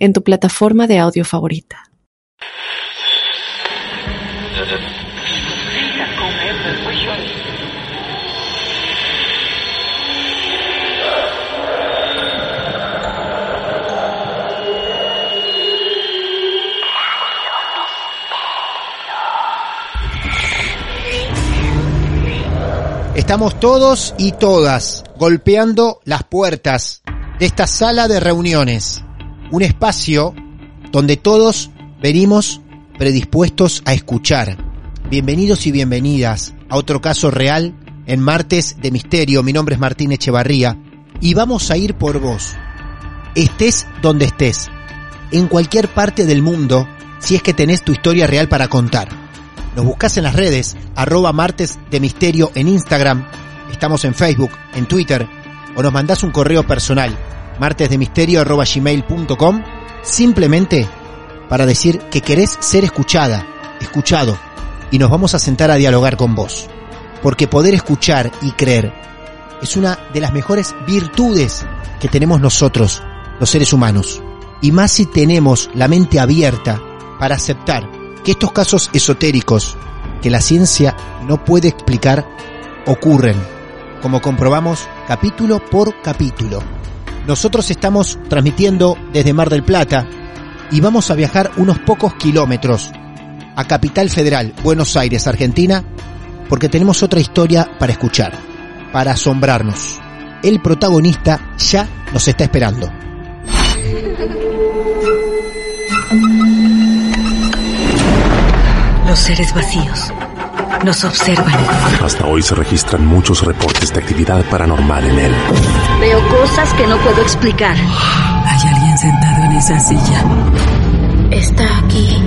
en tu plataforma de audio favorita. Estamos todos y todas golpeando las puertas de esta sala de reuniones un espacio donde todos venimos predispuestos a escuchar. Bienvenidos y bienvenidas a otro caso real en Martes de Misterio. Mi nombre es Martín Echevarría y vamos a ir por vos. Estés donde estés, en cualquier parte del mundo, si es que tenés tu historia real para contar. Nos buscas en las redes, arroba martes de misterio en Instagram, estamos en Facebook, en Twitter, o nos mandás un correo personal martesdemisterio.gmail.com simplemente para decir que querés ser escuchada, escuchado, y nos vamos a sentar a dialogar con vos. Porque poder escuchar y creer es una de las mejores virtudes que tenemos nosotros, los seres humanos. Y más si tenemos la mente abierta para aceptar que estos casos esotéricos que la ciencia no puede explicar ocurren, como comprobamos capítulo por capítulo. Nosotros estamos transmitiendo desde Mar del Plata y vamos a viajar unos pocos kilómetros a Capital Federal, Buenos Aires, Argentina, porque tenemos otra historia para escuchar, para asombrarnos. El protagonista ya nos está esperando. Los seres vacíos nos observan. Hasta hoy se registran muchos reportes de actividad paranormal en él. Veo cosas que no puedo explicar. Hay alguien sentado en esa silla. Está aquí.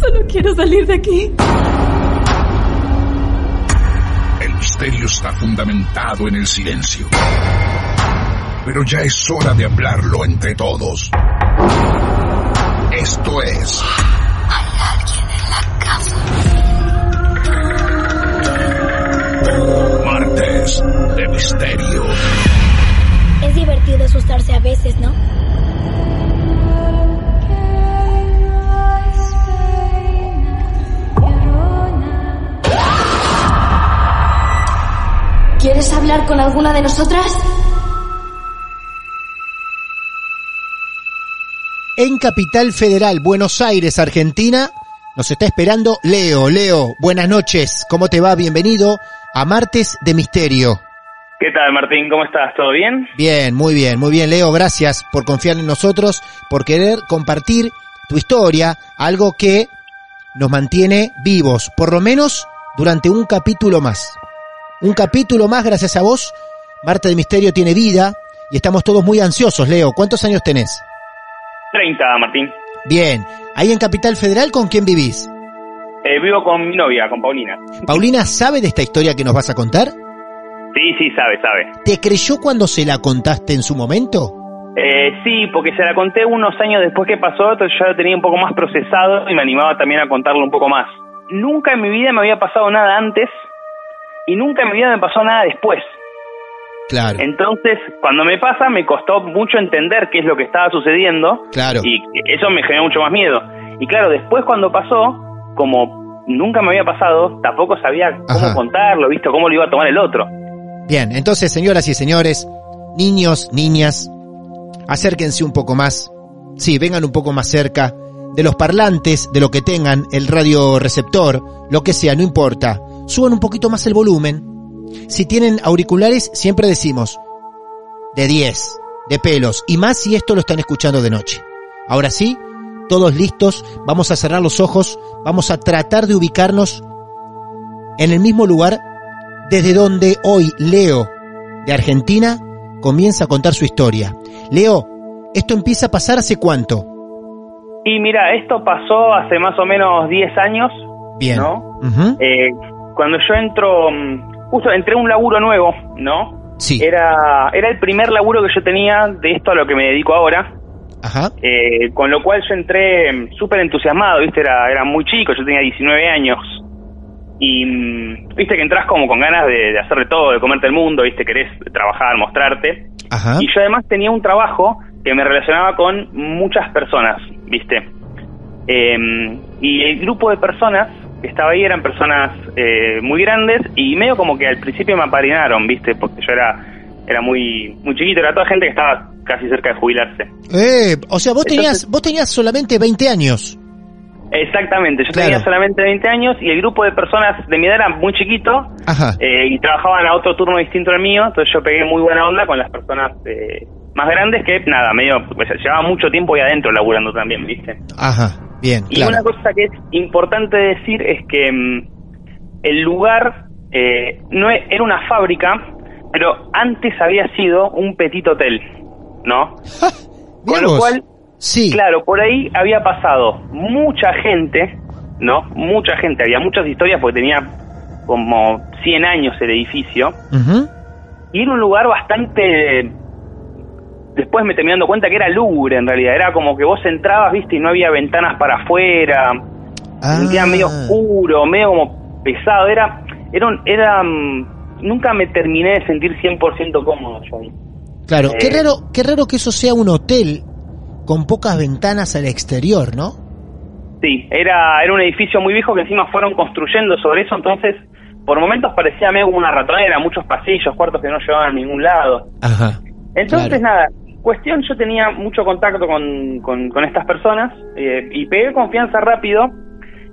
Solo quiero salir de aquí. El misterio está fundamentado en el silencio. Pero ya es hora de hablarlo entre todos. Esto es. Hay alguien en la casa. Martes de Misterio. Es divertido asustarse a veces, ¿no? ¿Quieres hablar con alguna de nosotras? En Capital Federal, Buenos Aires, Argentina, nos está esperando Leo. Leo, buenas noches. ¿Cómo te va? Bienvenido a Martes de Misterio. ¿Qué tal, Martín? ¿Cómo estás? ¿Todo bien? Bien, muy bien, muy bien, Leo. Gracias por confiar en nosotros, por querer compartir tu historia, algo que nos mantiene vivos, por lo menos durante un capítulo más. Un capítulo más, gracias a vos. Martes de Misterio tiene vida y estamos todos muy ansiosos, Leo. ¿Cuántos años tenés? 30, Martín. Bien. Ahí en Capital Federal, ¿con quién vivís? Eh, vivo con mi novia, con Paulina. ¿Paulina sabe de esta historia que nos vas a contar? Sí, sí, sabe, sabe. ¿Te creyó cuando se la contaste en su momento? Eh, sí, porque se la conté unos años después que pasó, entonces ya lo tenía un poco más procesado y me animaba también a contarlo un poco más. Nunca en mi vida me había pasado nada antes y nunca en mi vida me pasó nada después. Claro. Entonces, cuando me pasa, me costó mucho entender qué es lo que estaba sucediendo. Claro. Y eso me generó mucho más miedo. Y claro, después cuando pasó, como nunca me había pasado, tampoco sabía cómo Ajá. contarlo, visto cómo lo iba a tomar el otro. Bien, entonces, señoras y señores, niños, niñas, acérquense un poco más. Sí, vengan un poco más cerca de los parlantes, de lo que tengan, el radio receptor, lo que sea, no importa. Suban un poquito más el volumen. Si tienen auriculares, siempre decimos de 10, de pelos, y más si esto lo están escuchando de noche. Ahora sí, todos listos, vamos a cerrar los ojos, vamos a tratar de ubicarnos en el mismo lugar desde donde hoy Leo de Argentina comienza a contar su historia. Leo, ¿esto empieza a pasar hace cuánto? Y mira, esto pasó hace más o menos 10 años, Bien. ¿no? Eh, cuando yo entro, mm, justo entré a un laburo nuevo, ¿no? Sí. Era, era el primer laburo que yo tenía de esto a lo que me dedico ahora. Ajá. Eh, con lo cual yo entré mm, súper entusiasmado, ¿viste? Era, era muy chico, yo tenía 19 años. Y mm, viste que entras como con ganas de, de hacer de todo, de comerte el mundo, ¿viste? Querés trabajar, mostrarte. Ajá. Y yo además tenía un trabajo que me relacionaba con muchas personas, ¿viste? Eh, y el grupo de personas que estaba ahí eran personas eh, muy grandes y medio como que al principio me apadrinaron, ¿viste? Porque yo era era muy muy chiquito, era toda gente que estaba casi cerca de jubilarse. Eh, o sea, vos tenías, Entonces- vos tenías solamente 20 años. Exactamente, yo Claro. tenía solamente 20 años y el grupo de personas de mi edad era muy chiquito Ajá. eh, y trabajaban a otro turno distinto al mío, entonces yo pegué muy buena onda con las personas eh, más grandes que, nada, medio, pues, llevaba mucho tiempo ahí adentro laburando también, ¿viste? Ajá. Bien, Y claro. una cosa que es importante decir es que mm, el lugar eh, no e- era una fábrica, pero antes había sido un petit hotel, ¿no? Con lo cual, Sí. claro, por ahí había pasado mucha gente, ¿no? Mucha gente, había muchas historias porque tenía como 100 años el edificio y era un lugar bastante después me terminé dando cuenta que era lúgubre en realidad era como que vos entrabas viste y no había ventanas para afuera Ah. se sentía medio oscuro medio como pesado era era un- era mm, nunca me terminé de sentir 100% cómodo yo ahí Claro, qué Eh. raro, qué raro que eso sea un hotel con pocas ventanas al exterior, ¿no? sí era era un edificio muy viejo que encima fueron construyendo sobre eso entonces por momentos parecía medio como una ratonera muchos pasillos cuartos que no llevaban a ningún lado Ajá. Entonces, Claro. nada, cuestión, yo tenía mucho contacto con, con, con estas personas eh, y pegué confianza rápido.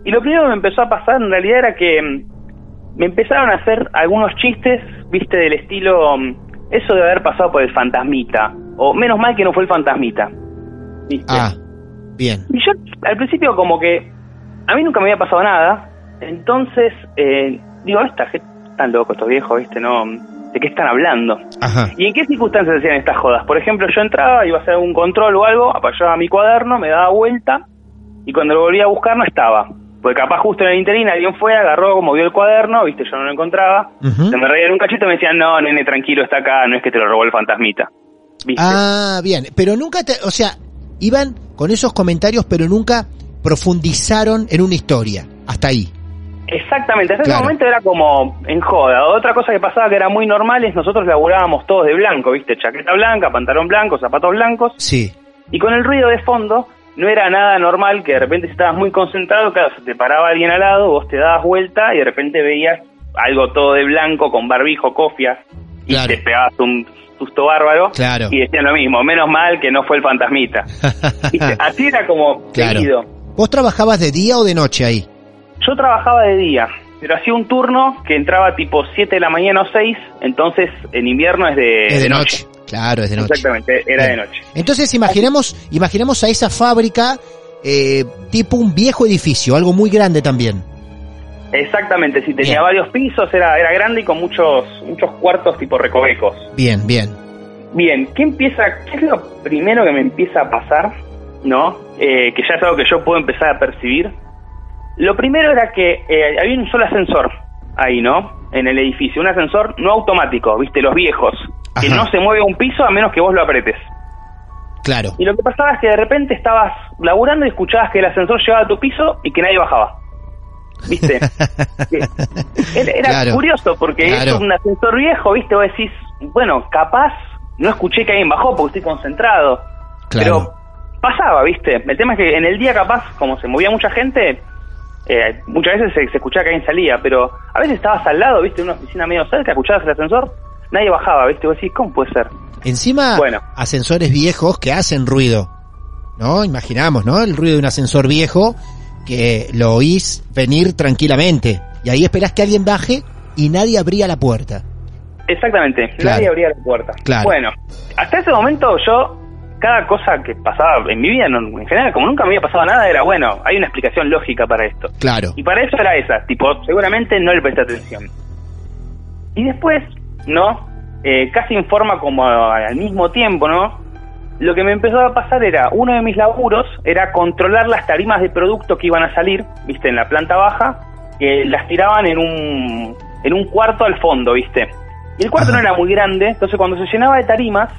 Y lo primero que me empezó a pasar en realidad era que mm, me empezaron a hacer algunos chistes, viste, del estilo, mm, eso de haber pasado por el fantasmita, o menos mal que no fue el fantasmita. ¿viste? Ah, bien. Y yo al principio como que a mí nunca me había pasado nada, entonces eh, digo, esta gente tan loco estos viejos, viste, no, ¿de qué están hablando? Ajá. ¿Y en qué circunstancias hacían estas jodas? Por ejemplo, yo entraba, iba a hacer un control o algo, apoyaba mi cuaderno, me daba vuelta y cuando lo volvía a buscar no estaba. Porque capaz justo en el interín alguien fue, agarró, como vio el cuaderno, viste, yo no lo encontraba. Se me reían un cachito y me decían, no, nene, tranquilo, está acá, no es que te lo robó el fantasmita. ¿Viste? Ah, bien. Pero nunca te, o sea, iban con esos comentarios, pero nunca profundizaron en una historia. Hasta ahí. Exactamente, hasta Claro. ese momento era como en joda. Otra cosa que pasaba que era muy normal es nosotros laburábamos todos de blanco, ¿viste? Chaqueta blanca, pantalón blanco, zapatos blancos. Sí. Y con el ruido de fondo no era nada normal que de repente si estabas muy concentrado, claro, se te paraba alguien al lado, vos te dabas vuelta y de repente veías algo todo de blanco con barbijo, cofias y Claro. te pegabas un susto bárbaro Claro. y decían lo mismo, menos mal que no fue el fantasmita. ¿Viste? Así era como Claro. seguido. ¿Vos trabajabas de día o de noche ahí? Yo trabajaba de día, pero hacía un turno que entraba tipo 7 de la mañana o 6, entonces en invierno es de, es de, de noche. Claro, es de noche. Exactamente, era Bien. de noche. Entonces imaginemos, imaginemos a esa fábrica eh, tipo un viejo edificio, algo muy grande también. Exactamente, si tenía Bien. varios pisos, era, era grande y con muchos, muchos cuartos tipo recovecos. Bien, bien. Bien, ¿qué empieza, qué es lo primero que me empieza a pasar? ¿No? Eh, que ya es algo que yo puedo empezar a percibir. Lo primero era que eh, había un solo ascensor ahí, ¿no? En el edificio, un ascensor no automático, ¿viste? Los viejos, que no se mueve un piso a menos que vos lo apretes. Claro. Y lo que pasaba es que de repente estabas laburando y escuchabas que el ascensor llegaba a tu piso y que nadie bajaba. ¿Viste? era era Claro. curioso porque Claro. es un ascensor viejo, ¿viste? Vos decís, bueno, capaz no escuché que alguien bajó porque estoy concentrado. Claro. Pero pasaba, ¿viste? El tema es que en el día capaz, como se movía mucha gente, eh, muchas veces se, se escuchaba que alguien salía, pero a veces estabas al lado, ¿viste? En una oficina medio cerca, escuchabas el ascensor, nadie bajaba, ¿viste? Vos decís, ¿cómo puede ser? Encima, Bueno. ascensores viejos que hacen ruido. ¿No? Imaginamos, ¿no? El ruido de un ascensor viejo que lo oís venir tranquilamente. Y ahí esperás que alguien baje y nadie abría la puerta. Exactamente, Claro. nadie abría la puerta. Claro. Bueno, hasta ese momento yo, cada cosa que pasaba en mi vida, en general, como nunca me había pasado nada, era bueno, hay una explicación lógica para esto. Claro. Y para eso era esa, tipo, seguramente no le presté atención. Y después, ¿no? eh, casi en forma como al mismo tiempo, ¿no? Lo que me empezó a pasar era, uno de mis laburos era controlar las tarimas de producto que iban a salir, viste, en la planta baja, que las tiraban en un, en un cuarto al fondo, viste. Y el cuarto Ajá. no era muy grande, entonces cuando se llenaba de tarimas,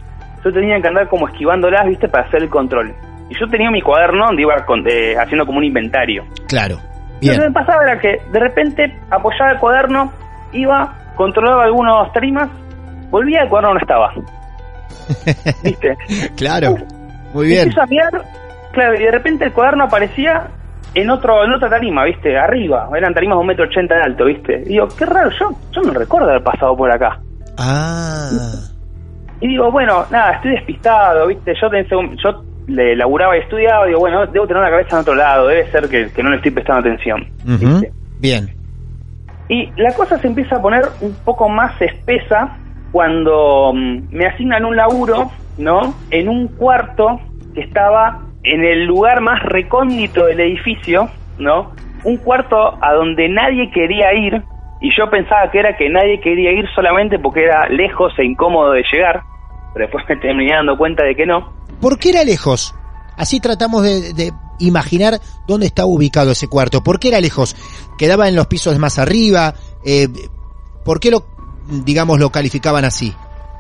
yo tenía que andar como esquivándolas, viste, para hacer el control. Y yo tenía mi cuaderno donde iba con- eh, haciendo como un inventario. Claro. Lo Bien. que me pasaba era que de repente apoyaba el cuaderno, iba, controlaba algunos tarimas, volvía, el cuaderno no estaba. ¿Viste? Claro. Muy bien. A mirar, claro, y de repente el cuaderno aparecía en otro en otra tarima, ¿viste? Arriba, eran tarimas de un metro ochenta de alto, ¿viste? Y digo, qué raro, yo, yo no recuerdo haber pasado por acá. Ah. Y digo, bueno, nada, estoy despistado, ¿viste? Yo, pensé, yo le laburaba y estudiaba, digo, bueno, debo tener la cabeza en otro lado, debe ser que, que no le estoy prestando atención. Bien. Y la cosa se empieza a poner un poco más espesa cuando mm, me asignan un laburo, ¿no? En un cuarto que estaba en el lugar más recóndito del edificio, ¿no? Un cuarto a donde nadie quería ir y yo pensaba que era que nadie quería ir solamente porque era lejos e incómodo de llegar, pero después me terminé dando cuenta de que no. ¿Por qué era lejos? Así tratamos de, de imaginar dónde estaba ubicado ese cuarto. ¿Por qué era lejos? ¿Quedaba en los pisos más arriba? Eh, ¿Por qué lo, digamos, lo calificaban así?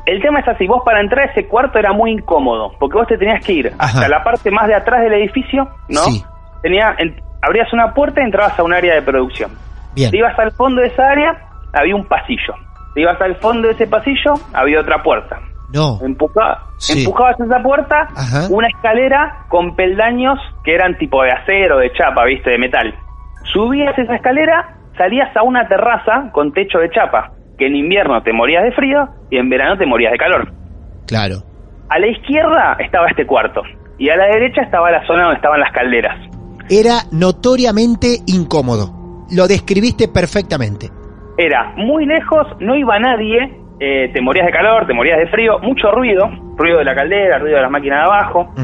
El tema es así, vos para entrar a ese cuarto era muy incómodo, porque vos te tenías que ir Ajá. hasta la parte más de atrás del edificio, ¿no? Sí. Tenía, en- abrías una puerta y entrabas a un área de producción. Bien. Te ibas al fondo de esa área, había un pasillo. Te ibas al fondo de ese pasillo, había otra puerta. No. Empuja- Sí. Empujabas esa puerta, Ajá. una escalera con peldaños que eran tipo de acero, de chapa, viste, de metal. Subías esa escalera, salías a una terraza con techo de chapa, que en invierno te morías de frío y en verano te morías de calor. Claro. A la izquierda estaba este cuarto y a la derecha estaba la zona donde estaban las calderas. Era notoriamente incómodo. Lo describiste perfectamente. Era muy lejos, no iba nadie, eh, te morías de calor, te morías de frío, mucho ruido, ruido de la caldera, ruido de las máquinas de abajo.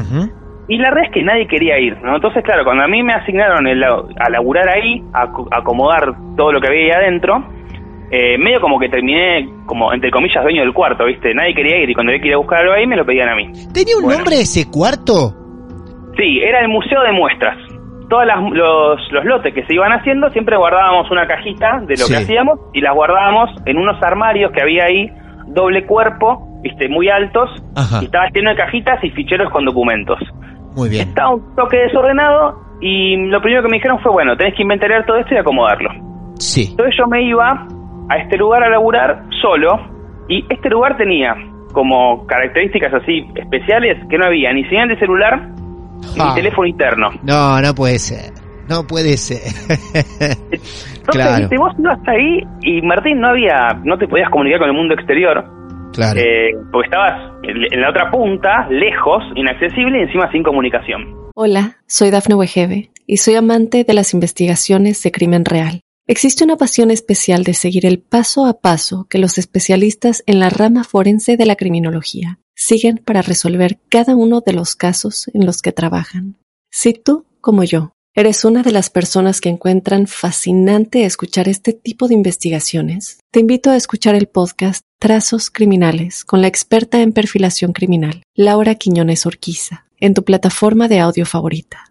Y la verdad es que nadie quería ir, ¿no? Entonces, claro, cuando a mí me asignaron el- a laburar ahí, a aco- acomodar todo lo que había ahí adentro, eh, medio como que terminé, como entre comillas, dueño del cuarto, ¿viste? Nadie quería ir y cuando yo quería buscar algo ahí me lo pedían a mí. ¿Tenía un Bueno. nombre ese cuarto? Sí, era el museo de muestras. Todos los, los lotes que se iban haciendo, siempre guardábamos una cajita de lo Sí. que hacíamos y las guardábamos en unos armarios que había ahí, doble cuerpo, viste, muy altos, Ajá. y estaba lleno de cajitas y ficheros con documentos. Muy bien. Estaba un toque desordenado y lo primero que me dijeron fue, bueno, tenés que inventariar todo esto y acomodarlo. Sí. Entonces yo me iba a este lugar a laburar solo y este lugar tenía como características así especiales que no había ni señal de celular Ah. ni teléfono interno. No, no puede ser. No puede ser. Entonces, Claro. viste, vos ibas ahí y Martín no había, no te podías comunicar con el mundo exterior, claro. eh, porque estabas en, en la otra punta, lejos, inaccesible y encima sin comunicación. Hola, soy Dafne Wegebe y soy amante de las investigaciones de crimen real. Existe una pasión especial de seguir el paso a paso que los especialistas en la rama forense de la criminología siguen para resolver cada uno de los casos en los que trabajan. Si tú, como yo, eres una de las personas que encuentran fascinante escuchar este tipo de investigaciones, te invito a escuchar el podcast Trazos Criminales con la experta en perfilación criminal, Laura Quiñones Orquiza, en tu plataforma de audio favorita.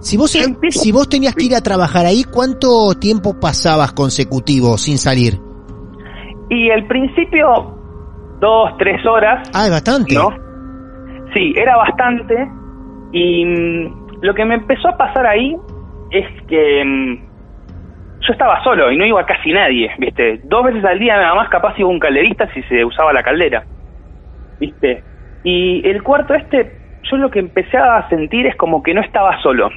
Si vos, si vos tenías que ir a trabajar ahí, ¿cuánto tiempo pasabas consecutivo sin salir? Y al principio, dos, tres horas, Ah, es bastante. ¿no? Sí, era bastante. Y mm, lo que me empezó a pasar ahí es que mm, yo estaba solo y no iba casi nadie, ¿viste? Dos veces al día nada más capaz iba un calderista si se usaba la caldera, ¿viste? Y el cuarto este, yo lo que empecé a sentir es como que no estaba solo.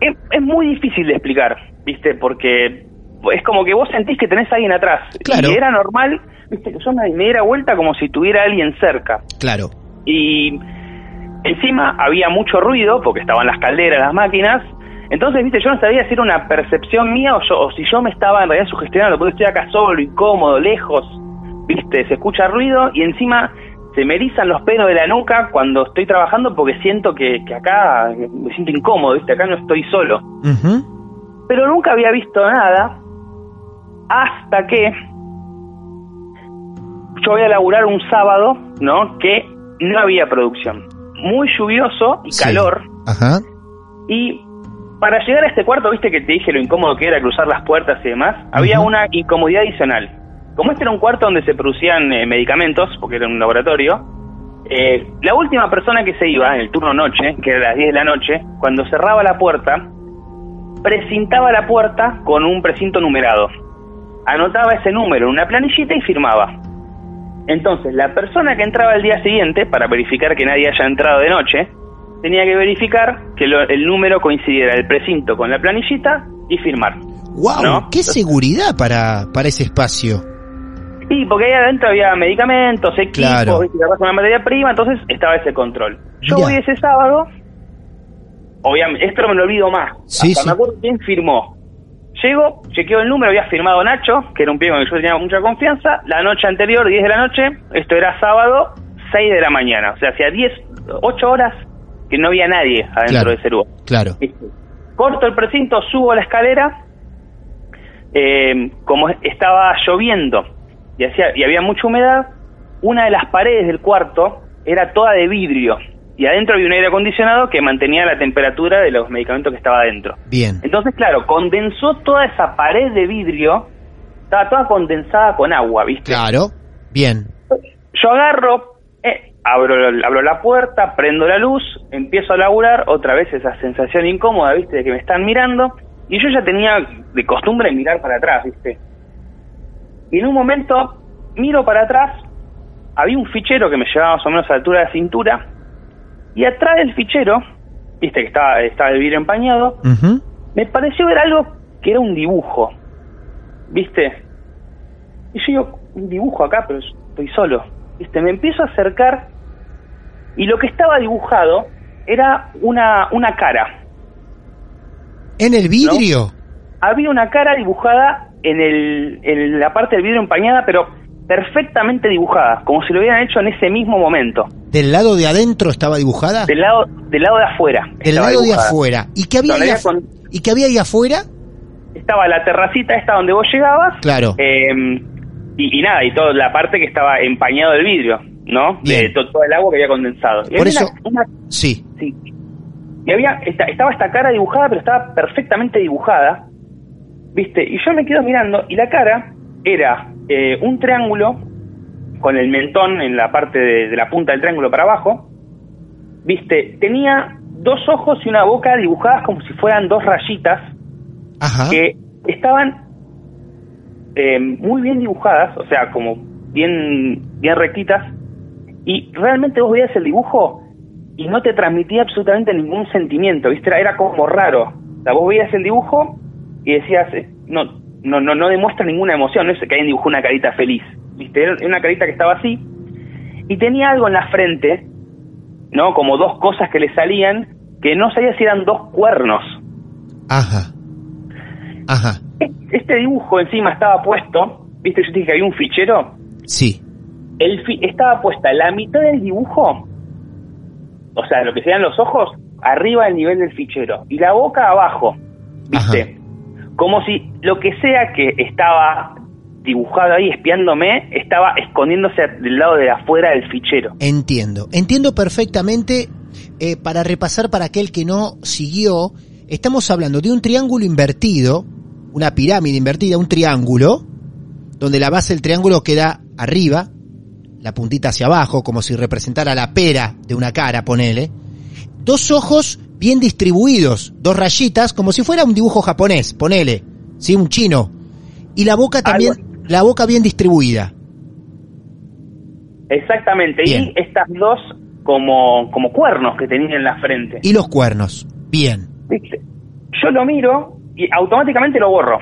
Es muy difícil de explicar, ¿viste? Porque es como que vos sentís que tenés a alguien atrás. Claro. Y era normal, ¿viste? Que yo me, me diera vuelta como si tuviera alguien cerca. Claro. Y encima había mucho ruido, porque estaban las calderas, las máquinas. Entonces, viste, yo no sabía si era una percepción mía o, yo- o si yo me estaba en realidad sugestionando, porque estoy acá solo, incómodo, lejos. Viste, se escucha ruido y encima se me erizan los pelos de la nuca cuando estoy trabajando porque siento que, que acá me siento incómodo, viste, acá no estoy solo. Pero nunca había visto nada hasta que yo voy a laburar un sábado, ¿no? Que no había producción. Muy lluvioso y Sí. calor. Ajá. Y para llegar a este cuarto, viste que te dije lo incómodo que era cruzar las puertas y demás, había una incomodidad adicional. Como este era un cuarto donde se producían eh, medicamentos, porque era un laboratorio, eh, la última persona que se iba en el turno noche, que era a las 10 de la noche, cuando cerraba la puerta, precintaba la puerta con un precinto numerado. Anotaba ese número en una planillita y firmaba. Entonces, la persona que entraba el día siguiente, para verificar que nadie haya entrado de noche, tenía que verificar que lo- el número coincidiera el precinto con la planillita y firmar. ¡Wow! ¿No? ¡Qué seguridad para, para ese espacio! Y porque ahí adentro había medicamentos, equipos, Claro. una materia prima, entonces estaba ese control. Yo Mirá. voy ese sábado, obviamente, esto me lo olvido más. Sí, Hasta sí. me acuerdo quién firmó. Llego, chequeo el número, había firmado Nacho, que era un pibe con el que yo tenía mucha confianza. La noche anterior, 10 de la noche, esto era sábado, 6 de la mañana. O sea, hacía 10, 8 horas que no había nadie adentro Claro. de ese lugar. Claro. Corto el precinto, subo la escalera. eh, como estaba lloviendo y, hacía, y había mucha humedad, una de las paredes del cuarto era toda de vidrio. Y adentro había un aire acondicionado que mantenía la temperatura de los medicamentos que estaba adentro. Bien. Entonces, claro, condensó toda esa pared de vidrio, estaba toda condensada con agua, ¿viste? Claro. Bien. Yo agarro, eh, abro, abro la puerta, prendo la luz, empiezo a laburar, otra vez esa sensación incómoda, ¿viste? De que me están mirando, y yo ya tenía de costumbre mirar para atrás, ¿viste? Y en un momento miro para atrás, había un fichero que me llevaba más o menos a la altura de la cintura, y atrás del fichero, ¿viste? Que estaba, estaba el vidrio empañado, me pareció ver algo que era un dibujo, ¿viste? Y yo digo, un dibujo acá, pero estoy solo, ¿viste? Me empiezo a acercar y lo que estaba dibujado era una, una cara. ¿En el vidrio? Había una cara dibujada en, el, en la parte del vidrio empañada, pero perfectamente dibujada, como si lo hubieran hecho en ese mismo momento. ¿Del lado de adentro estaba dibujada? Del lado, del lado de afuera. Del lado de afuera. ¿Y qué había, ahí, había af- con- ¿Y qué había ahí afuera? estaba la terracita esta donde vos llegabas. Claro. eh, y, y nada, y toda la parte que estaba empañado del vidrio, ¿no? De to- todo el agua que había condensado. Y Por había eso- una- una- Sí. sí. Y había, esta- estaba esta cara dibujada, pero estaba perfectamente dibujada. ¿Viste? Y yo me quedo mirando, y la cara era eh, un triángulo con el mentón en la parte de, de la punta del triángulo para abajo. ¿Viste? Tenía dos ojos y una boca dibujadas como si fueran dos rayitas Ajá. que estaban eh, muy bien dibujadas, o sea, como bien, bien rectitas, y realmente vos veías el dibujo y no te transmitía absolutamente ningún sentimiento, ¿viste? Era, era como raro. O sea, vos veías el dibujo y decías, eh, no, no, no, no demuestra ninguna emoción, no es que alguien dibujó una carita feliz, ¿viste? Era una carita que estaba así y tenía algo en la frente, ¿no? Como dos cosas que le salían que no sabía si eran dos cuernos. Ajá. Ajá. Este dibujo encima estaba puesto, viste, yo dije que había un fichero, Sí. el fi- estaba puesta la mitad del dibujo, o sea, lo que serían los ojos, arriba del nivel del fichero, y la boca abajo, viste, como si lo que sea que estaba dibujado ahí espiándome, estaba escondiéndose del lado de afuera del fichero. Entiendo. Entiendo perfectamente. Eh, para repasar para aquel que no siguió, estamos hablando de un triángulo invertido, una pirámide invertida, un triángulo, donde la base del triángulo queda arriba, la puntita hacia abajo, como si representara la pera de una cara, ponele. Dos ojos bien distribuidos, dos rayitas, como si fuera un dibujo japonés, ponele, sí, un chino. Y la boca también, la boca bien distribuida. Exactamente, Bien. y estas dos como, como cuernos que tenía en la frente. Y los cuernos. Bien. ¿viste? Yo lo miro y automáticamente lo borro,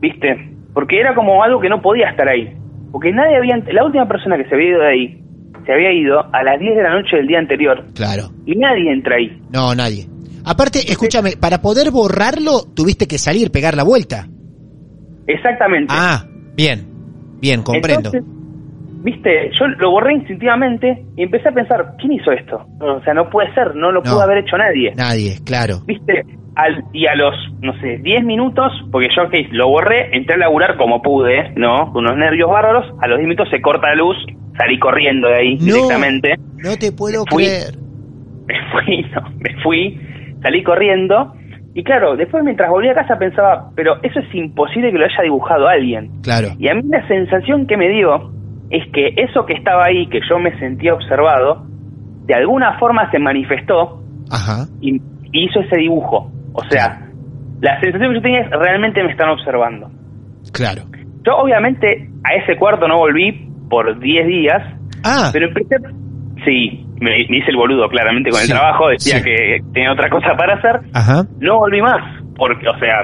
¿viste? Porque era como algo que no podía estar ahí. Porque nadie había... La última persona que se había ido de ahí, se había ido a las 10 de la noche del día anterior. Claro. Y nadie entra ahí. No, nadie. Aparte, escúchame, para poder borrarlo tuviste que salir, pegar la vuelta. Exactamente. Ah, bien. Bien, comprendo. Entonces, viste, yo lo borré instintivamente y empecé a pensar, ¿quién hizo esto? O sea, no puede ser, no lo No. pudo haber hecho nadie. Nadie, claro. ¿Viste? Al, y a los, no sé, 10 minutos, porque yo ok, lo borré, entré a laburar como pude, ¿no? Con unos nervios bárbaros, a los 10 minutos se corta la luz, salí corriendo de ahí No. directamente. No te puedo Fui. creer. Me fui, no, me fui, salí corriendo. Y claro, después mientras volví a casa pensaba, pero eso es imposible que lo haya dibujado alguien. Claro. Y a mí la sensación que me dio es que eso que estaba ahí, que yo me sentía observado, de alguna forma se manifestó Ajá. y y hizo ese dibujo. O sea, la sensación que yo tenía es realmente me están observando. Claro. Yo obviamente a ese cuarto no volví por 10 días, Ah, pero empecé... Sí, me, hice el boludo claramente con Sí, el trabajo, decía sí. que tenía otra cosa para hacer. ajá, No volví más, porque, o sea,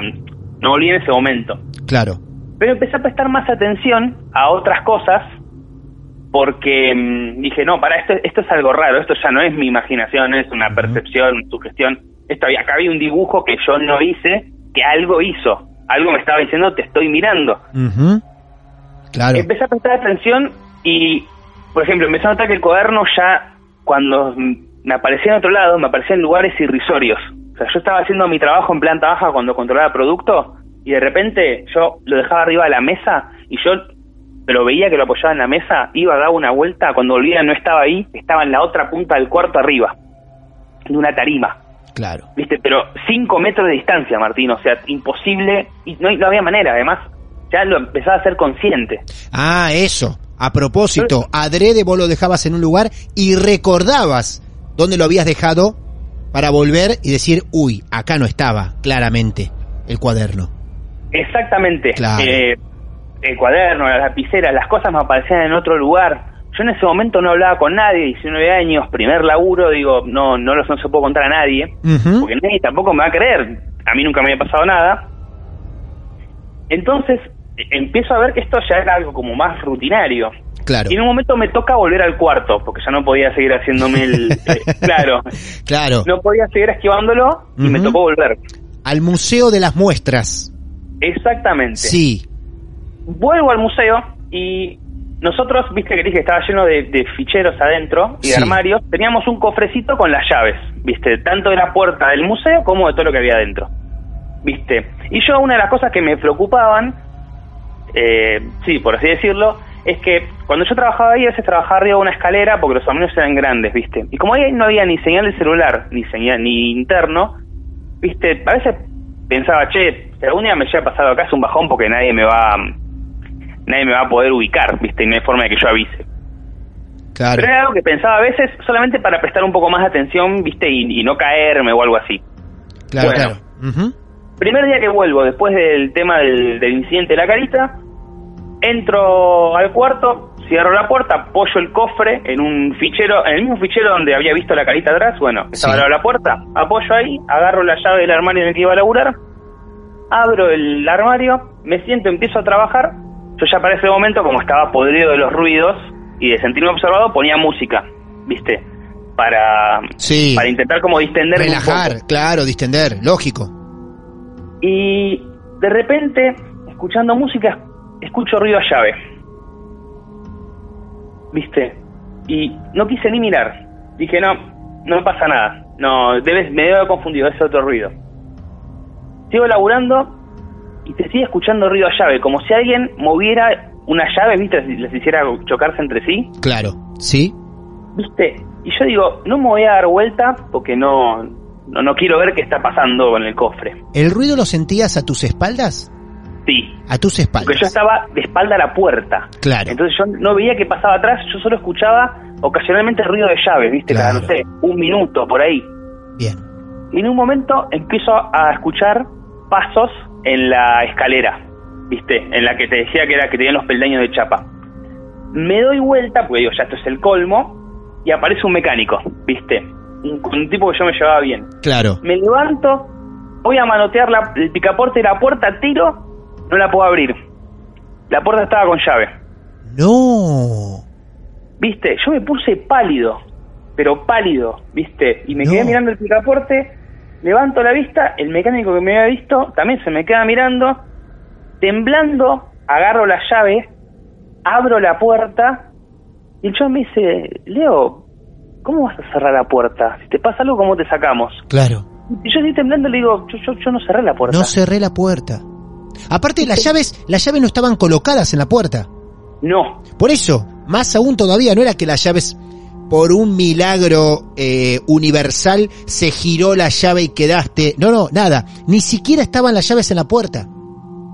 no volví en ese momento. claro. Pero empecé a prestar más atención a otras cosas porque mm, dije, no, para esto, esto es algo raro, esto ya no es mi imaginación, es una percepción, sugestión. Esto acá había un dibujo que yo no hice, que algo hizo. Algo me estaba diciendo, te estoy mirando. Claro. Empecé a prestar atención y, por ejemplo, empecé a notar que el cuaderno ya, cuando me aparecía en otro lado, me aparecía en lugares irrisorios. O sea, yo estaba haciendo mi trabajo en planta baja cuando controlaba producto y de repente yo lo dejaba arriba de la mesa y yo pero veía que lo apoyaba en la mesa, iba, daba una vuelta, cuando volvía no estaba ahí, estaba en la otra punta del cuarto arriba, de una tarima. Claro. ¿viste? Pero cinco metros de distancia, Martín, o sea, imposible, y no, no había manera, además, ya lo empezaba a ser consciente. Ah, eso. A propósito, adrede vos lo dejabas en un lugar y recordabas dónde lo habías dejado para volver y decir, uy, acá no estaba, claramente, el cuaderno. Exactamente. Claro. Eh, el cuaderno, las lapiceras, las cosas me aparecían en otro lugar. Yo en ese momento no hablaba con nadie, 19 años, primer laburo, digo, no, no, los- no se puedo contar a nadie, porque nadie tampoco me va a creer. A mí nunca me había pasado nada. Entonces, empiezo a ver que esto ya era algo como más rutinario. Claro. Y en un momento me toca volver al cuarto, porque ya no podía seguir haciéndome el... eh, claro, Claro. no podía seguir esquivándolo y me tocó volver. Al Museo de las Muestras. Exactamente. Sí. Vuelvo al museo y nosotros, viste que dije que estaba lleno de, de ficheros adentro y Sí. de armarios, teníamos un cofrecito con las llaves, viste, tanto de la puerta del museo como de todo lo que había adentro, viste. Y yo una de las cosas que me preocupaban, eh, sí, por así decirlo, es que cuando yo trabajaba ahí, a veces trabajaba arriba de una escalera porque los armarios eran grandes, viste. Y como ahí no había ni señal de celular, ni señal, ni interno, viste, a veces pensaba, che, si algún día me haya pasado acá es un bajón porque nadie me va nadie me va a poder ubicar, viste, y no hay forma de que yo avise. Claro. Pero era algo que pensaba a veces solamente para prestar un poco más de atención, viste, y, y no caerme o algo así. Claro, bueno. claro. Primer día que vuelvo, después del tema del, del incidente de la carita, entro al cuarto, cierro la puerta, apoyo el cofre en un fichero, en el mismo fichero donde había visto la carita atrás, bueno, estaba Sí. al lado de la puerta, apoyo ahí, agarro la llave del armario en el que iba a laburar, abro el armario, me siento, empiezo a trabajar, yo ya para ese momento, como estaba podrido de los ruidos y de sentirme observado, ponía música, viste, para, Sí. para intentar como poco. Relajar, claro, distender, lógico. Y de repente, escuchando música, escucho ruido a llave. ¿Viste? Y no quise ni mirar. Dije, no, no pasa nada. No, debes, me debo haber confundido, es otro ruido. Sigo laburando y te sigue escuchando ruido a llave, como si alguien moviera una llave, ¿viste? Les, les hiciera chocarse entre sí. Claro. ¿Sí? ¿Viste? Y yo digo, no me voy a dar vuelta porque no, no, no quiero ver qué está pasando con el cofre. ¿El ruido lo sentías a tus espaldas? Sí, A tus espaldas. Porque yo estaba de espalda a la puerta. Claro. Entonces yo no veía qué pasaba atrás, yo solo escuchaba ocasionalmente ruido de llaves, ¿viste? Cada, no Claro. sé, un minuto por ahí. Bien. Y en un momento empiezo a escuchar pasos en la escalera, ¿viste? En la que te decía que era que tenían los peldaños de chapa. Me doy vuelta, porque digo, ya esto es el colmo, y aparece un mecánico, ¿viste? Un, un tipo que yo me llevaba bien. Claro. Me levanto, voy a manotear la- el picaporte de la puerta, tiro, no la puedo abrir. La puerta estaba con llave. No. ¿Viste? Yo me puse pálido, pero pálido, ¿viste? Y me quedé mirando el picaporte, levanto la vista, el mecánico que me había visto también se me queda mirando, temblando, agarro la llave, abro la puerta Y el chaval me dice, Leo, ¿cómo vas a cerrar la puerta? Si te pasa algo, ¿cómo te sacamos? Claro. Y yo estoy temblando y le digo, yo, yo, yo no cerré la puerta. No cerré la puerta. Aparte, las llaves, las llaves no estaban colocadas en la puerta. No, Por eso, más aún todavía, no era que las llaves, por un milagro eh, universal, se giró la llave y quedaste. No, no, nada. Ni siquiera estaban las llaves en la puerta.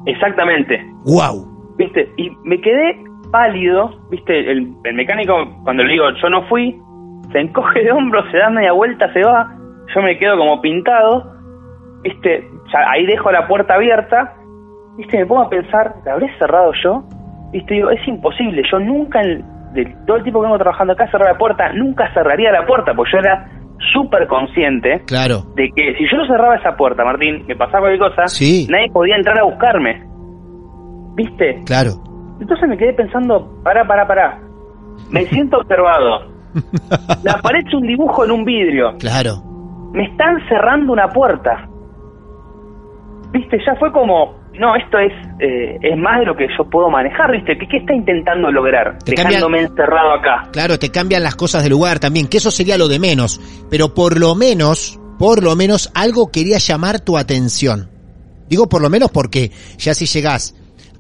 exactamente. ¡Wow! ¿Viste? Y me quedé pálido, ¿viste? El, el mecánico, cuando le digo yo no fui, se encoge de hombros, se da media vuelta, se va. Yo me quedo como pintado, ¿viste? Ya ahí dejo la puerta abierta, ¿viste? Me pongo a pensar, ¿la habré cerrado yo? ¿Viste? Digo, es imposible, yo nunca, en- de todo el tiempo que vengo trabajando acá, cerré la puerta, nunca cerraría la puerta, porque yo era súper consciente Claro. de que si yo no cerraba esa puerta, Martín, me pasaba cualquier cosa, Sí. nadie podía entrar a buscarme. ¿Viste? Claro. Entonces me quedé pensando, pará, pará, pará. Me siento observado. Me aparece un dibujo en un vidrio. Claro. Me están cerrando una puerta. Viste, ya fue como, no, esto es eh, es más de lo que yo puedo manejar, ¿viste? ¿Qué, qué está intentando lograr? Te dejándome encerrado acá. Claro, te cambian las cosas de lugar también, que eso sería lo de menos. Pero por lo menos, por lo menos algo quería llamar tu atención. Digo por lo menos porque ya si llegás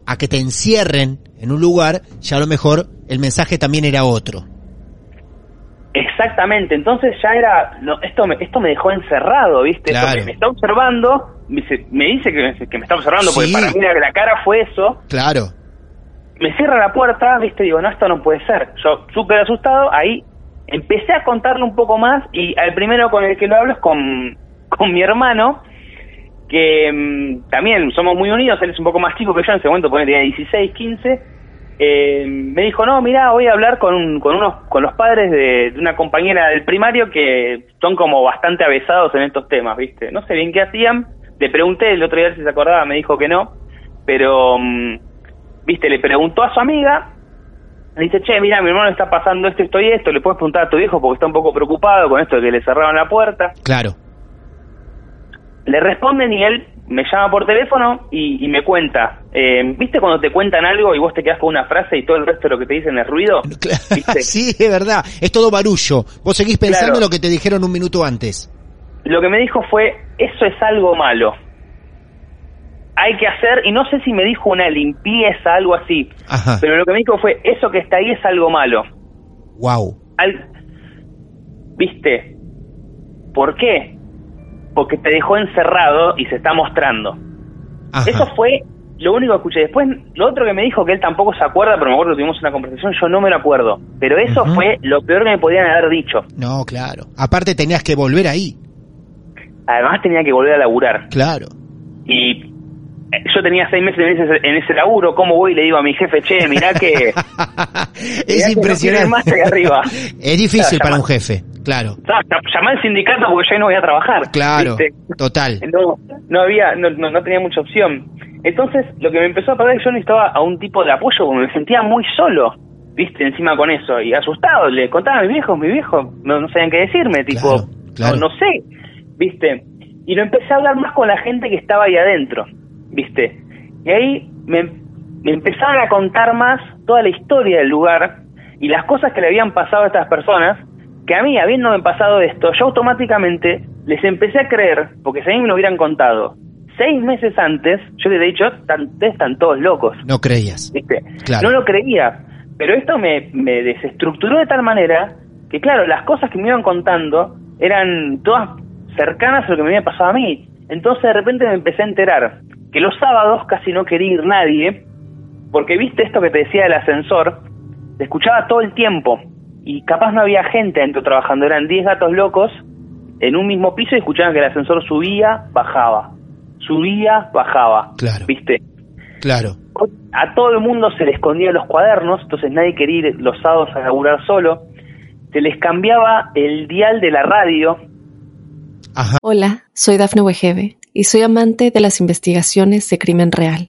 a que te encierren en un lugar, ya a lo mejor el mensaje también era otro. Exactamente, entonces ya era, no, esto me, esto me dejó encerrado, ¿viste? Esto Claro. me, me está observando, me dice, me dice que, que me está observando, porque para mí la, la cara fue eso, Claro. me cierra la puerta, viste, digo, no, esto no puede ser. Yo súper asustado, ahí empecé a contarle un poco más y al primero con el que lo hablo es con, con mi hermano, que mm, también somos muy unidos, él es un poco más chico que yo, en ese momento tenía 16, 15. Eh, me dijo, no, mira, voy a hablar con, un- con, unos, con los padres de, de una compañera del primario que son como bastante avesados en estos temas, ¿viste? No sé bien qué hacían. Le pregunté el otro día si se acordaba, me dijo que no. Pero, mm, viste, le preguntó a su amiga, le dice, che, mira, mi hermano está pasando esto, esto y esto, le puedes preguntar a tu viejo porque está un poco preocupado con esto de que le cerraron la puerta. Claro. Le responden y él me llama por teléfono y, y me cuenta, eh, ¿viste cuando te cuentan algo y vos te quedas con una frase y todo el resto de lo que te dicen es ruido? ¿Viste? sí, es verdad. Es todo barullo. Vos seguís pensando Claro. lo que te dijeron un minuto antes. Lo que me dijo fue, eso es algo malo. Hay que hacer, y no sé si me dijo una limpieza, algo así, Ajá. pero lo que me dijo fue, eso que está ahí es algo malo. Wow. Al- ¿Viste? ¿Por qué? Porque te dejó encerrado y se está mostrando. Ajá. Eso fue lo único que escuché. Después, lo otro que me dijo, que él tampoco se acuerda, pero me acuerdo que tuvimos una conversación, yo no me lo acuerdo. Pero eso fue lo peor que me podían haber dicho. No, claro. Aparte tenías que volver ahí. Además tenía que volver a laburar. Claro. Y eh, yo tenía seis meses en ese, en ese laburo, ¿cómo voy y le digo a mi jefe, che, mirá que... Es mirá que no impresionante. más arriba. Es difícil Claro, para un jefe. Claro. Llamá al sindicato porque yo no voy a trabajar. Claro. ¿viste? Total. no, no había, no, no, no tenía mucha opción. Entonces, lo que me empezó a pasar es que yo necesitaba a un tipo de apoyo porque me sentía muy solo, viste, encima con eso, y asustado, le contaba a mis viejos, mis viejos no, no sabían qué decirme, tipo, Claro, claro. No, no sé, viste, y lo empecé a hablar más con la gente que estaba ahí adentro, viste, y ahí me, me empezaron a contar más toda la historia del lugar y las cosas que le habían pasado a estas personas, que a mí, habiéndome pasado esto, yo automáticamente les empecé a creer, porque si a mí me lo hubieran contado seis meses antes, yo les he dicho, "Están- ustedes están todos locos, No creías. ¿viste? Claro. No lo creía, pero esto me, me desestructuró de tal manera que, claro, las cosas que me iban contando eran todas cercanas a lo que me había pasado a mí. Entonces, de repente me empecé a enterar que los sábados casi no quería ir nadie, porque viste esto que te decía del ascensor, te escuchaba todo el tiempo y capaz no había gente adentro trabajando, eran 10 gatos locos en un mismo piso y escuchaban que el ascensor subía, bajaba, subía, bajaba, Claro. ¿viste? Claro. a todo el mundo se le escondían los cuadernos, entonces nadie quería ir los sábados a laburar solo. Se les cambiaba el dial de la radio. Ajá. Hola, soy Dafne Wegebe y soy amante de las investigaciones de crimen real.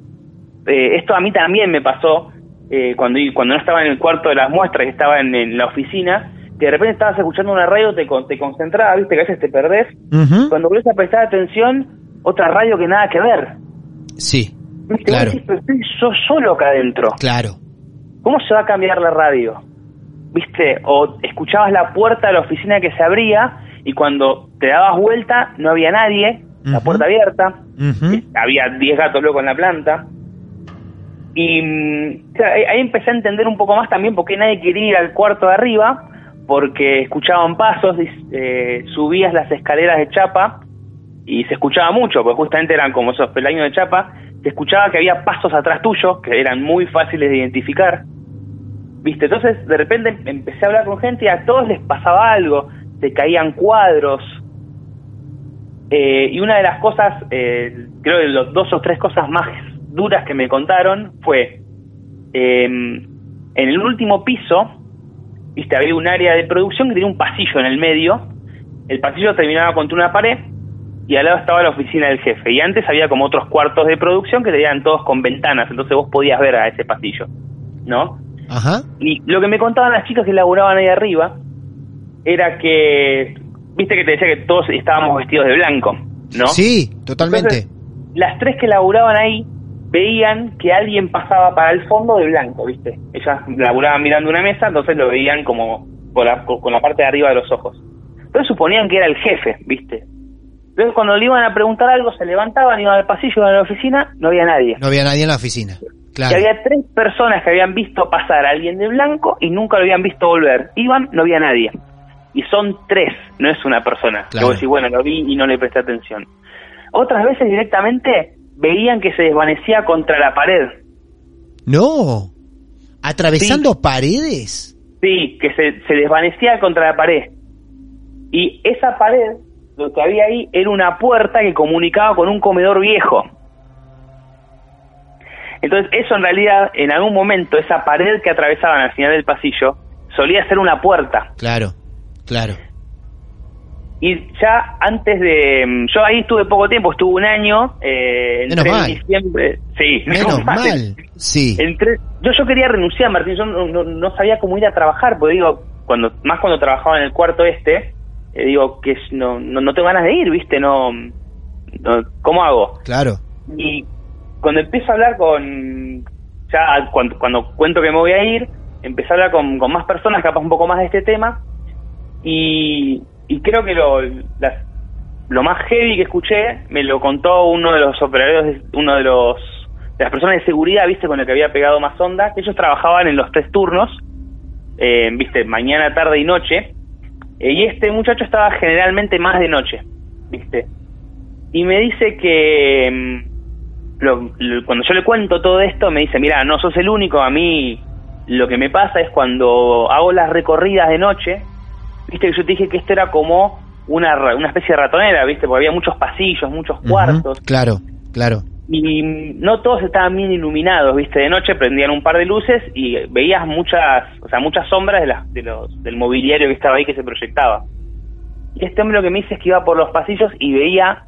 Eh, esto a mí también me pasó eh, cuando, cuando no estaba en el cuarto de las muestras, estaba en, en la oficina, que de repente estabas escuchando una radio, te, te concentrabas, ¿viste? Que a veces te perdés. Ujú. Cuando volvés a prestar atención, otra radio que nada que ver. Sí, ¿Viste? Claro. Decís, pero estoy yo solo acá adentro. claro. ¿Cómo se va a cambiar la radio? ¿Viste? O escuchabas la puerta de la oficina que se abría y cuando te dabas vuelta no había nadie, la puerta abierta, había 10 gatos locos en la planta. Y mm, claro, ahí, empecé a entender un poco más también por qué nadie quería ir al cuarto de arriba, porque escuchaban pasos, eh, subías las escaleras de chapa y se escuchaba mucho, porque justamente eran como esos peldaños de chapa, se escuchaba que había pasos atrás tuyos que eran muy fáciles de identificar. ¿Viste? Entonces, de repente empecé a hablar con gente y a todos les pasaba algo, se caían cuadros. Eh, y una de las cosas, eh, creo que las dos o tres cosas más duras que me contaron fue, eh, en el último piso, viste, había un área de producción que tenía un pasillo en el medio, el pasillo terminaba contra una pared y al lado estaba la oficina del jefe. Y antes había como otros cuartos de producción que tenían todos con ventanas, entonces vos podías ver a ese pasillo, ¿no? Ajá. Y lo que me contaban las chicas que laburaban ahí arriba era que, viste que te decía que todos estábamos vestidos de blanco, ¿no? Sí, totalmente. Entonces, las tres que laburaban ahí veían que alguien pasaba para el fondo de blanco, ¿viste? Ellas laburaban mirando una mesa, entonces lo veían como con la, con la parte de arriba de los ojos. Entonces suponían que era el jefe, ¿viste? Entonces cuando le iban a preguntar algo, se levantaban, iban al pasillo, iban a la oficina, no había nadie. No había nadie en la oficina. Y Claro. había tres personas que habían visto pasar a alguien de blanco y nunca lo habían visto volver. Iban, no había nadie. Y son tres, no es una persona. Que Claro. vos decís, bueno, lo vi y no le presté atención. Otras veces directamente veían que se desvanecía contra la pared. No. Atravesando paredes. Sí, que se, se desvanecía contra la pared. Y esa pared, lo que había ahí, era una puerta que comunicaba con un comedor viejo. Entonces, eso en realidad, en algún momento, esa pared que atravesaban al final del pasillo, solía ser una puerta. Claro, claro. Y ya antes de... mm, Yo ahí estuve poco tiempo, estuve un año. Eh, Menos en mal. diciembre. Sí, Menos mal. Sí. Entré- yo, yo quería renunciar, Martín. Yo no, no- no sabía cómo ir a trabajar, porque digo, cuando más cuando trabajaba en el cuarto este, eh, digo que no, no, no tengo ganas de ir, ¿viste? No, no- ¿Cómo hago? Claro. Y cuando empiezo a hablar con. Ya cuando, cuando cuento que me voy a ir, empecé a hablar con, con más personas, capaz un poco más de este tema. Y, y creo que lo, lo más heavy que escuché me lo contó uno de los operarios, de- uno de los de las personas de seguridad, viste, con el que había pegado más onda, que ellos trabajaban en los tres turnos, eh, viste, mañana, tarde y noche. Eh, y este muchacho estaba generalmente más de noche, viste. Y me dice que mm, lo- cuando yo le cuento todo esto, me dice, mira, no sos el único, a mí lo que me pasa es cuando hago las recorridas de noche, viste que yo te dije que esto era como una, una especie de ratonera, viste, porque había muchos pasillos, muchos cuartos, Claro, claro. y no todos estaban bien iluminados, viste, de noche prendían un par de luces y veías muchas, o sea, muchas sombras de las, de los, del mobiliario que estaba ahí que se proyectaba. Y este hombre lo que me dice es que iba por los pasillos y veía,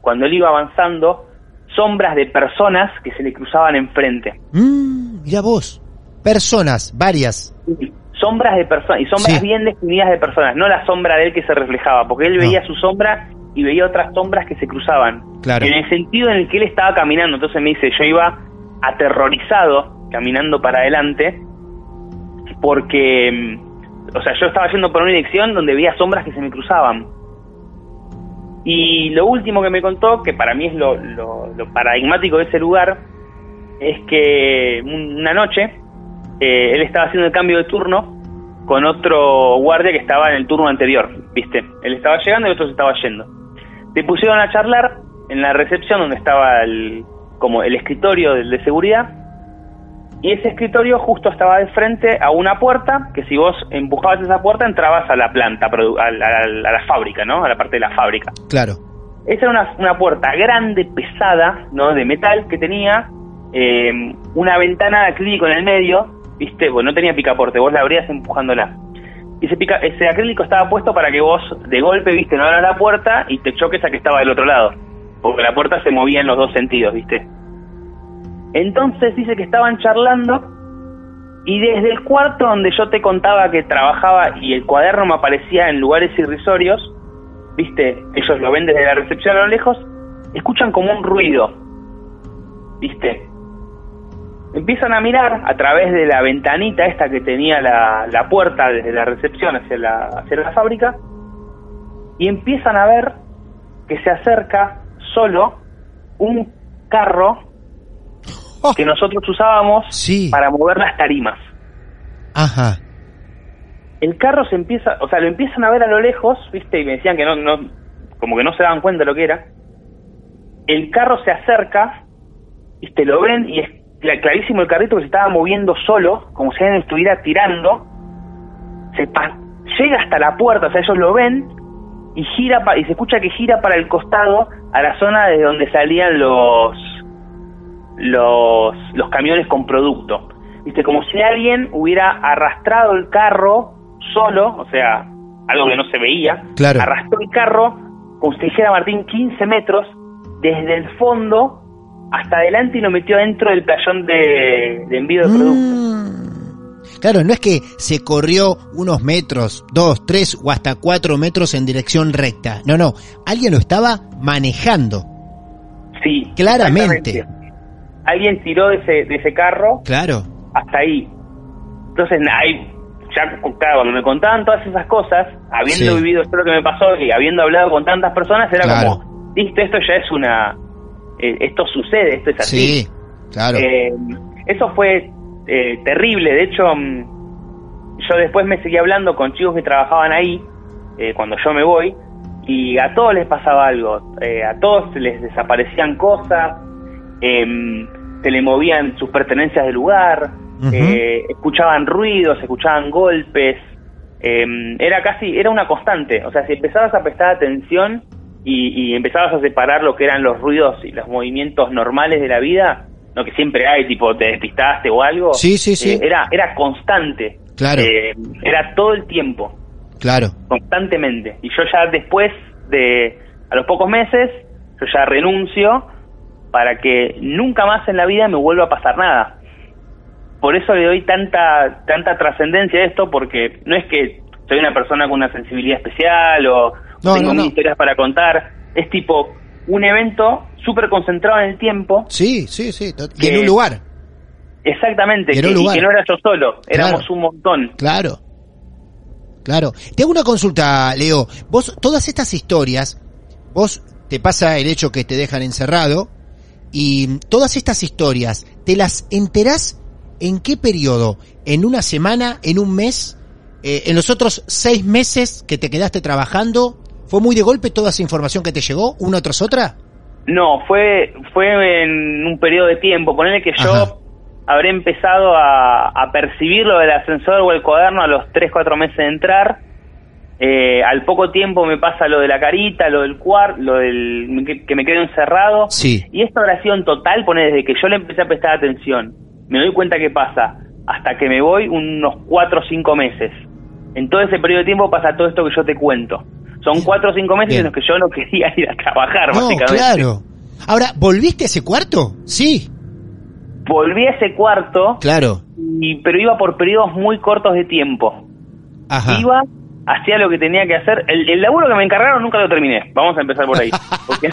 cuando él iba avanzando, sombras de personas que se le cruzaban enfrente. Mm, mira vos. Personas, varias. Sombras de personas, y sombras Sí. bien definidas de personas, no la sombra de él que se reflejaba, porque él No. veía su sombra y veía otras sombras que se cruzaban. Claro. En el sentido en el que él estaba caminando, entonces me dice, yo iba aterrorizado caminando para adelante, porque, mm, o sea, yo estaba yendo por una dirección donde veía sombras que se me cruzaban. Y lo último que me contó, que para mí es lo, lo- lo paradigmático de ese lugar, es que una noche eh, él estaba haciendo el cambio de turno con otro guardia que estaba en el turno anterior, ¿viste? Él estaba llegando y el otro se estaba yendo. Se pusieron a charlar en la recepción donde estaba el, como el escritorio de seguridad y ese escritorio justo estaba de frente a una puerta que si vos empujabas esa puerta entrabas a la planta, a la, a la- a la fábrica, ¿no? A la parte de la fábrica. Claro. Esa era una, una puerta grande, pesada, ¿no? De metal que tenía eh, una ventana de acrílico en el medio, ¿viste? Bueno, no tenía picaporte, vos la abrías empujándola. Y ese, pica, ese acrílico estaba puesto para que vos de golpe, viste, no abras la puerta y te choques a que estaba del otro lado. Porque la puerta se movía en los dos sentidos, viste. Entonces dice que estaban charlando y desde el cuarto donde yo te contaba que trabajaba y el cuaderno me aparecía en lugares irrisorios, viste, ellos lo ven desde la recepción a lo lejos, escuchan como un ruido, viste. Empiezan a mirar a través de la ventanita esta que tenía la, la puerta desde la recepción hacia la, hacia la fábrica y empiezan a ver que se acerca solo un carro Oh, que nosotros usábamos Sí. para mover las tarimas. Ajá. El carro se empieza, o sea, lo empiezan a ver a lo lejos, ¿viste? Y me decían que no, no, como que no se daban cuenta de lo que era. El carro se acerca, ¿viste? Lo ven y es clarísimo el carrito que se estaba moviendo solo, como si alguien estuviera tirando. Se llega hasta la puerta, o sea, ellos lo ven y gira pa- y se escucha que gira para el costado a la zona de donde salían los los los camiones con producto. Viste, como si alguien hubiera arrastrado el carro solo, o sea, algo que no se veía, Claro. arrastró el carro, como si dijera Martín, 15 metros, desde el fondo hasta adelante y lo metió dentro del playón de, de envío de producto. Mm. Claro, no es que se corrió unos metros, dos, tres o hasta cuatro metros en dirección recta. No, no. Alguien lo estaba manejando. Sí, Claramente. Alguien tiró de ese, de ese carro Claro. hasta ahí. Entonces, ahí, ya claro, cuando me contaban todas esas cosas, habiendo Sí. vivido esto lo que me pasó y habiendo hablado con tantas personas, era Claro. como, listo, esto ya es una... eh, esto sucede, esto es así. Sí, claro. Eh, eso fue eh, terrible. De hecho, mm, yo después me seguí hablando con chicos que trabajaban ahí, eh, cuando yo me voy, y a todos les pasaba algo. Eh, a todos les desaparecían cosas, em, se le movían sus pertenencias del lugar, escuchaban ruidos, escuchaban golpes. em, era casi, era una constante. O sea, si empezabas a prestar atención y, y empezabas a separar lo que eran los ruidos y los movimientos normales de la vida, no que siempre hay, tipo te despistaste o algo. Sí, sí, sí. eh, era, era constante. Claro. Eh, era todo el tiempo, Claro. constantemente. Y yo ya después de, a los pocos meses, yo ya renuncio para que nunca más en la vida me vuelva a pasar nada. Por eso le doy tanta tanta trascendencia a esto, porque no es que soy una persona con una sensibilidad especial o No, tengo no, no. historias para contar. Es tipo un evento súper concentrado en el tiempo. Sí, sí, sí. Y Que- en un lugar. Exactamente, Y en que, un y lugar. que no era yo solo, éramos Claro. un montón. Claro. Claro. Te hago una consulta, Leo. Vos, todas estas historias, vos te pasa el hecho que te dejan encerrado y todas estas historias, ¿te las enterás en qué periodo? ¿En una semana? ¿En un mes? Eh, ¿En los otros seis meses que te quedaste trabajando? ¿Fue muy de golpe toda esa información que te llegó, una tras otra? No, fue fue en un periodo de tiempo. Ponele que yo Ajá. habré empezado a, a percibir lo del ascensor o el cuaderno a los 3, 4 meses de entrar. Eh, al poco tiempo me pasa lo de la carita, lo del cuarto, lo del que, que me quedo encerrado. Sí. Y esta oración total pone desde que yo le empecé a prestar atención. Me doy cuenta que pasa hasta que me voy unos 4 o 5 meses. En todo ese periodo de tiempo pasa todo esto que yo te cuento. Son 4 o 5 meses Bien. en los que yo no quería ir a trabajar, No, básicamente. claro. Ahora, ¿volviste a ese cuarto? Sí. Volví a ese cuarto, Claro. y, pero iba por periodos muy cortos de tiempo. Ajá. Iba, hacía lo que tenía que hacer. El, el laburo que me encargaron nunca lo terminé. Vamos a empezar por ahí. Porque,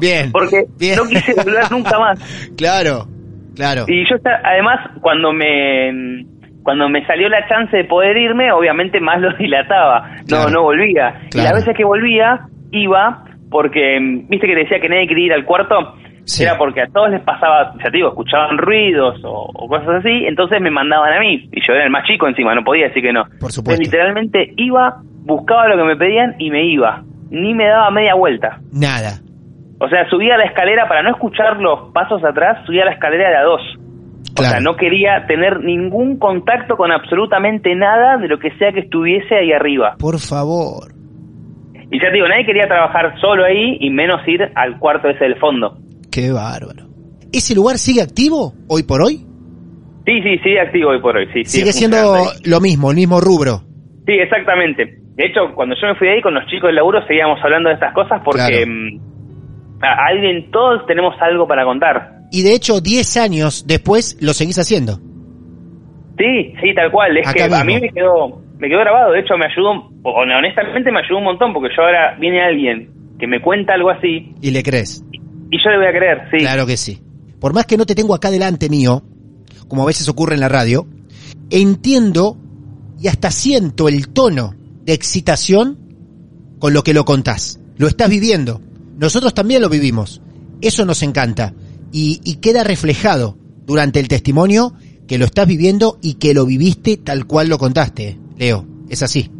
Bien. porque bien. no quise volver nunca más. Claro, claro. Y yo, además, cuando me cuando me salió la chance de poder irme, obviamente más lo dilataba. No, Claro. no volvía. Y las veces que volvía, iba porque, viste que decía que nadie quería ir al cuarto. Sí. Era porque a todos les pasaba, ya te digo, escuchaban ruidos o, o cosas así, entonces me mandaban a mí. Y yo era el más chico encima, no podía decir que no. Por supuesto. Entonces, literalmente iba, buscaba lo que me pedían y me iba. Ni me daba media vuelta. Nada. O sea, subía la escalera para no escuchar los pasos atrás, subía la escalera de a dos. O sea, no quería tener ningún contacto con absolutamente nada de lo que sea que estuviese ahí arriba. Por favor. Y ya te digo, nadie quería trabajar solo ahí y menos ir al cuarto ese del fondo. Qué bárbaro. ¿Ese lugar sigue activo hoy por hoy? Sí, sí, sigue activo hoy por hoy. Sí, Sigue siendo lo mismo, el mismo rubro. Sí, exactamente. De hecho, cuando yo me fui de ahí con los chicos del laburo seguíamos hablando de estas cosas porque mm, a alguien, todos tenemos algo para contar. Y de hecho, 10 años después lo seguís haciendo. Sí, sí, tal cual. Es Acá que a mí me quedó, me quedó grabado. De hecho, me ayudó, honestamente me ayudó un montón porque yo ahora viene alguien que me cuenta algo así Y le crees. y yo le voy a creer, sí. Claro que sí. Por más que no te tengo acá delante mío, como a veces ocurre en la radio, entiendo y hasta siento el tono de excitación con lo que lo contás. Lo estás viviendo. Nosotros también lo vivimos. Eso nos encanta. Y, y queda reflejado durante el testimonio que lo estás viviendo y que lo viviste tal cual lo contaste, Leo. Es así.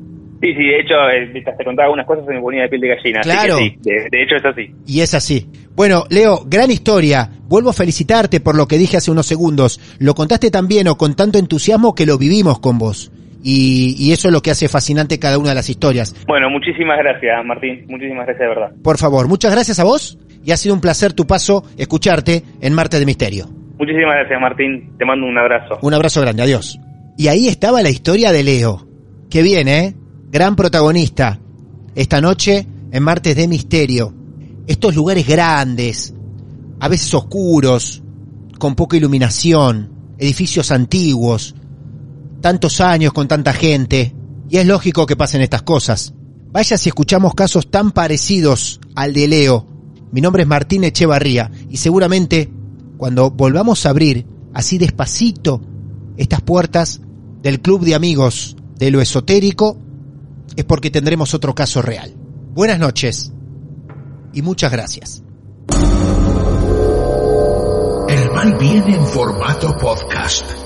Sí, sí, de hecho, eh, mientras te contaba algunas cosas se me ponía de piel de gallina. así que Claro. sí, de, de hecho es así. Y es así. Bueno, Leo, gran historia. Vuelvo a felicitarte por lo que dije hace unos segundos. Lo contaste tan bien o con tanto entusiasmo que lo vivimos con vos. Y, y eso es lo que hace fascinante cada una de las historias. Bueno, muchísimas gracias, Martín. Muchísimas gracias de verdad. Por favor, muchas gracias a vos y ha sido un placer tu paso, escucharte en Martes de Misterio. Muchísimas gracias, Martín. Te mando un abrazo. Un abrazo grande, adiós. Y ahí estaba la historia de Leo. Qué bien, ¿eh? Gran protagonista. Esta noche en Martes de Misterio. Estos lugares grandes, a veces oscuros, con poca iluminación, edificios antiguos, tantos años con tanta gente. Y es lógico que pasen estas cosas. Vaya si escuchamos casos tan parecidos al de Leo. Mi nombre es Martín Echevarría y seguramente cuando volvamos a abrir así despacito estas puertas del club de amigos de lo esotérico es porque tendremos otro caso real. Buenas noches y muchas gracias. El mal viene en formato podcast.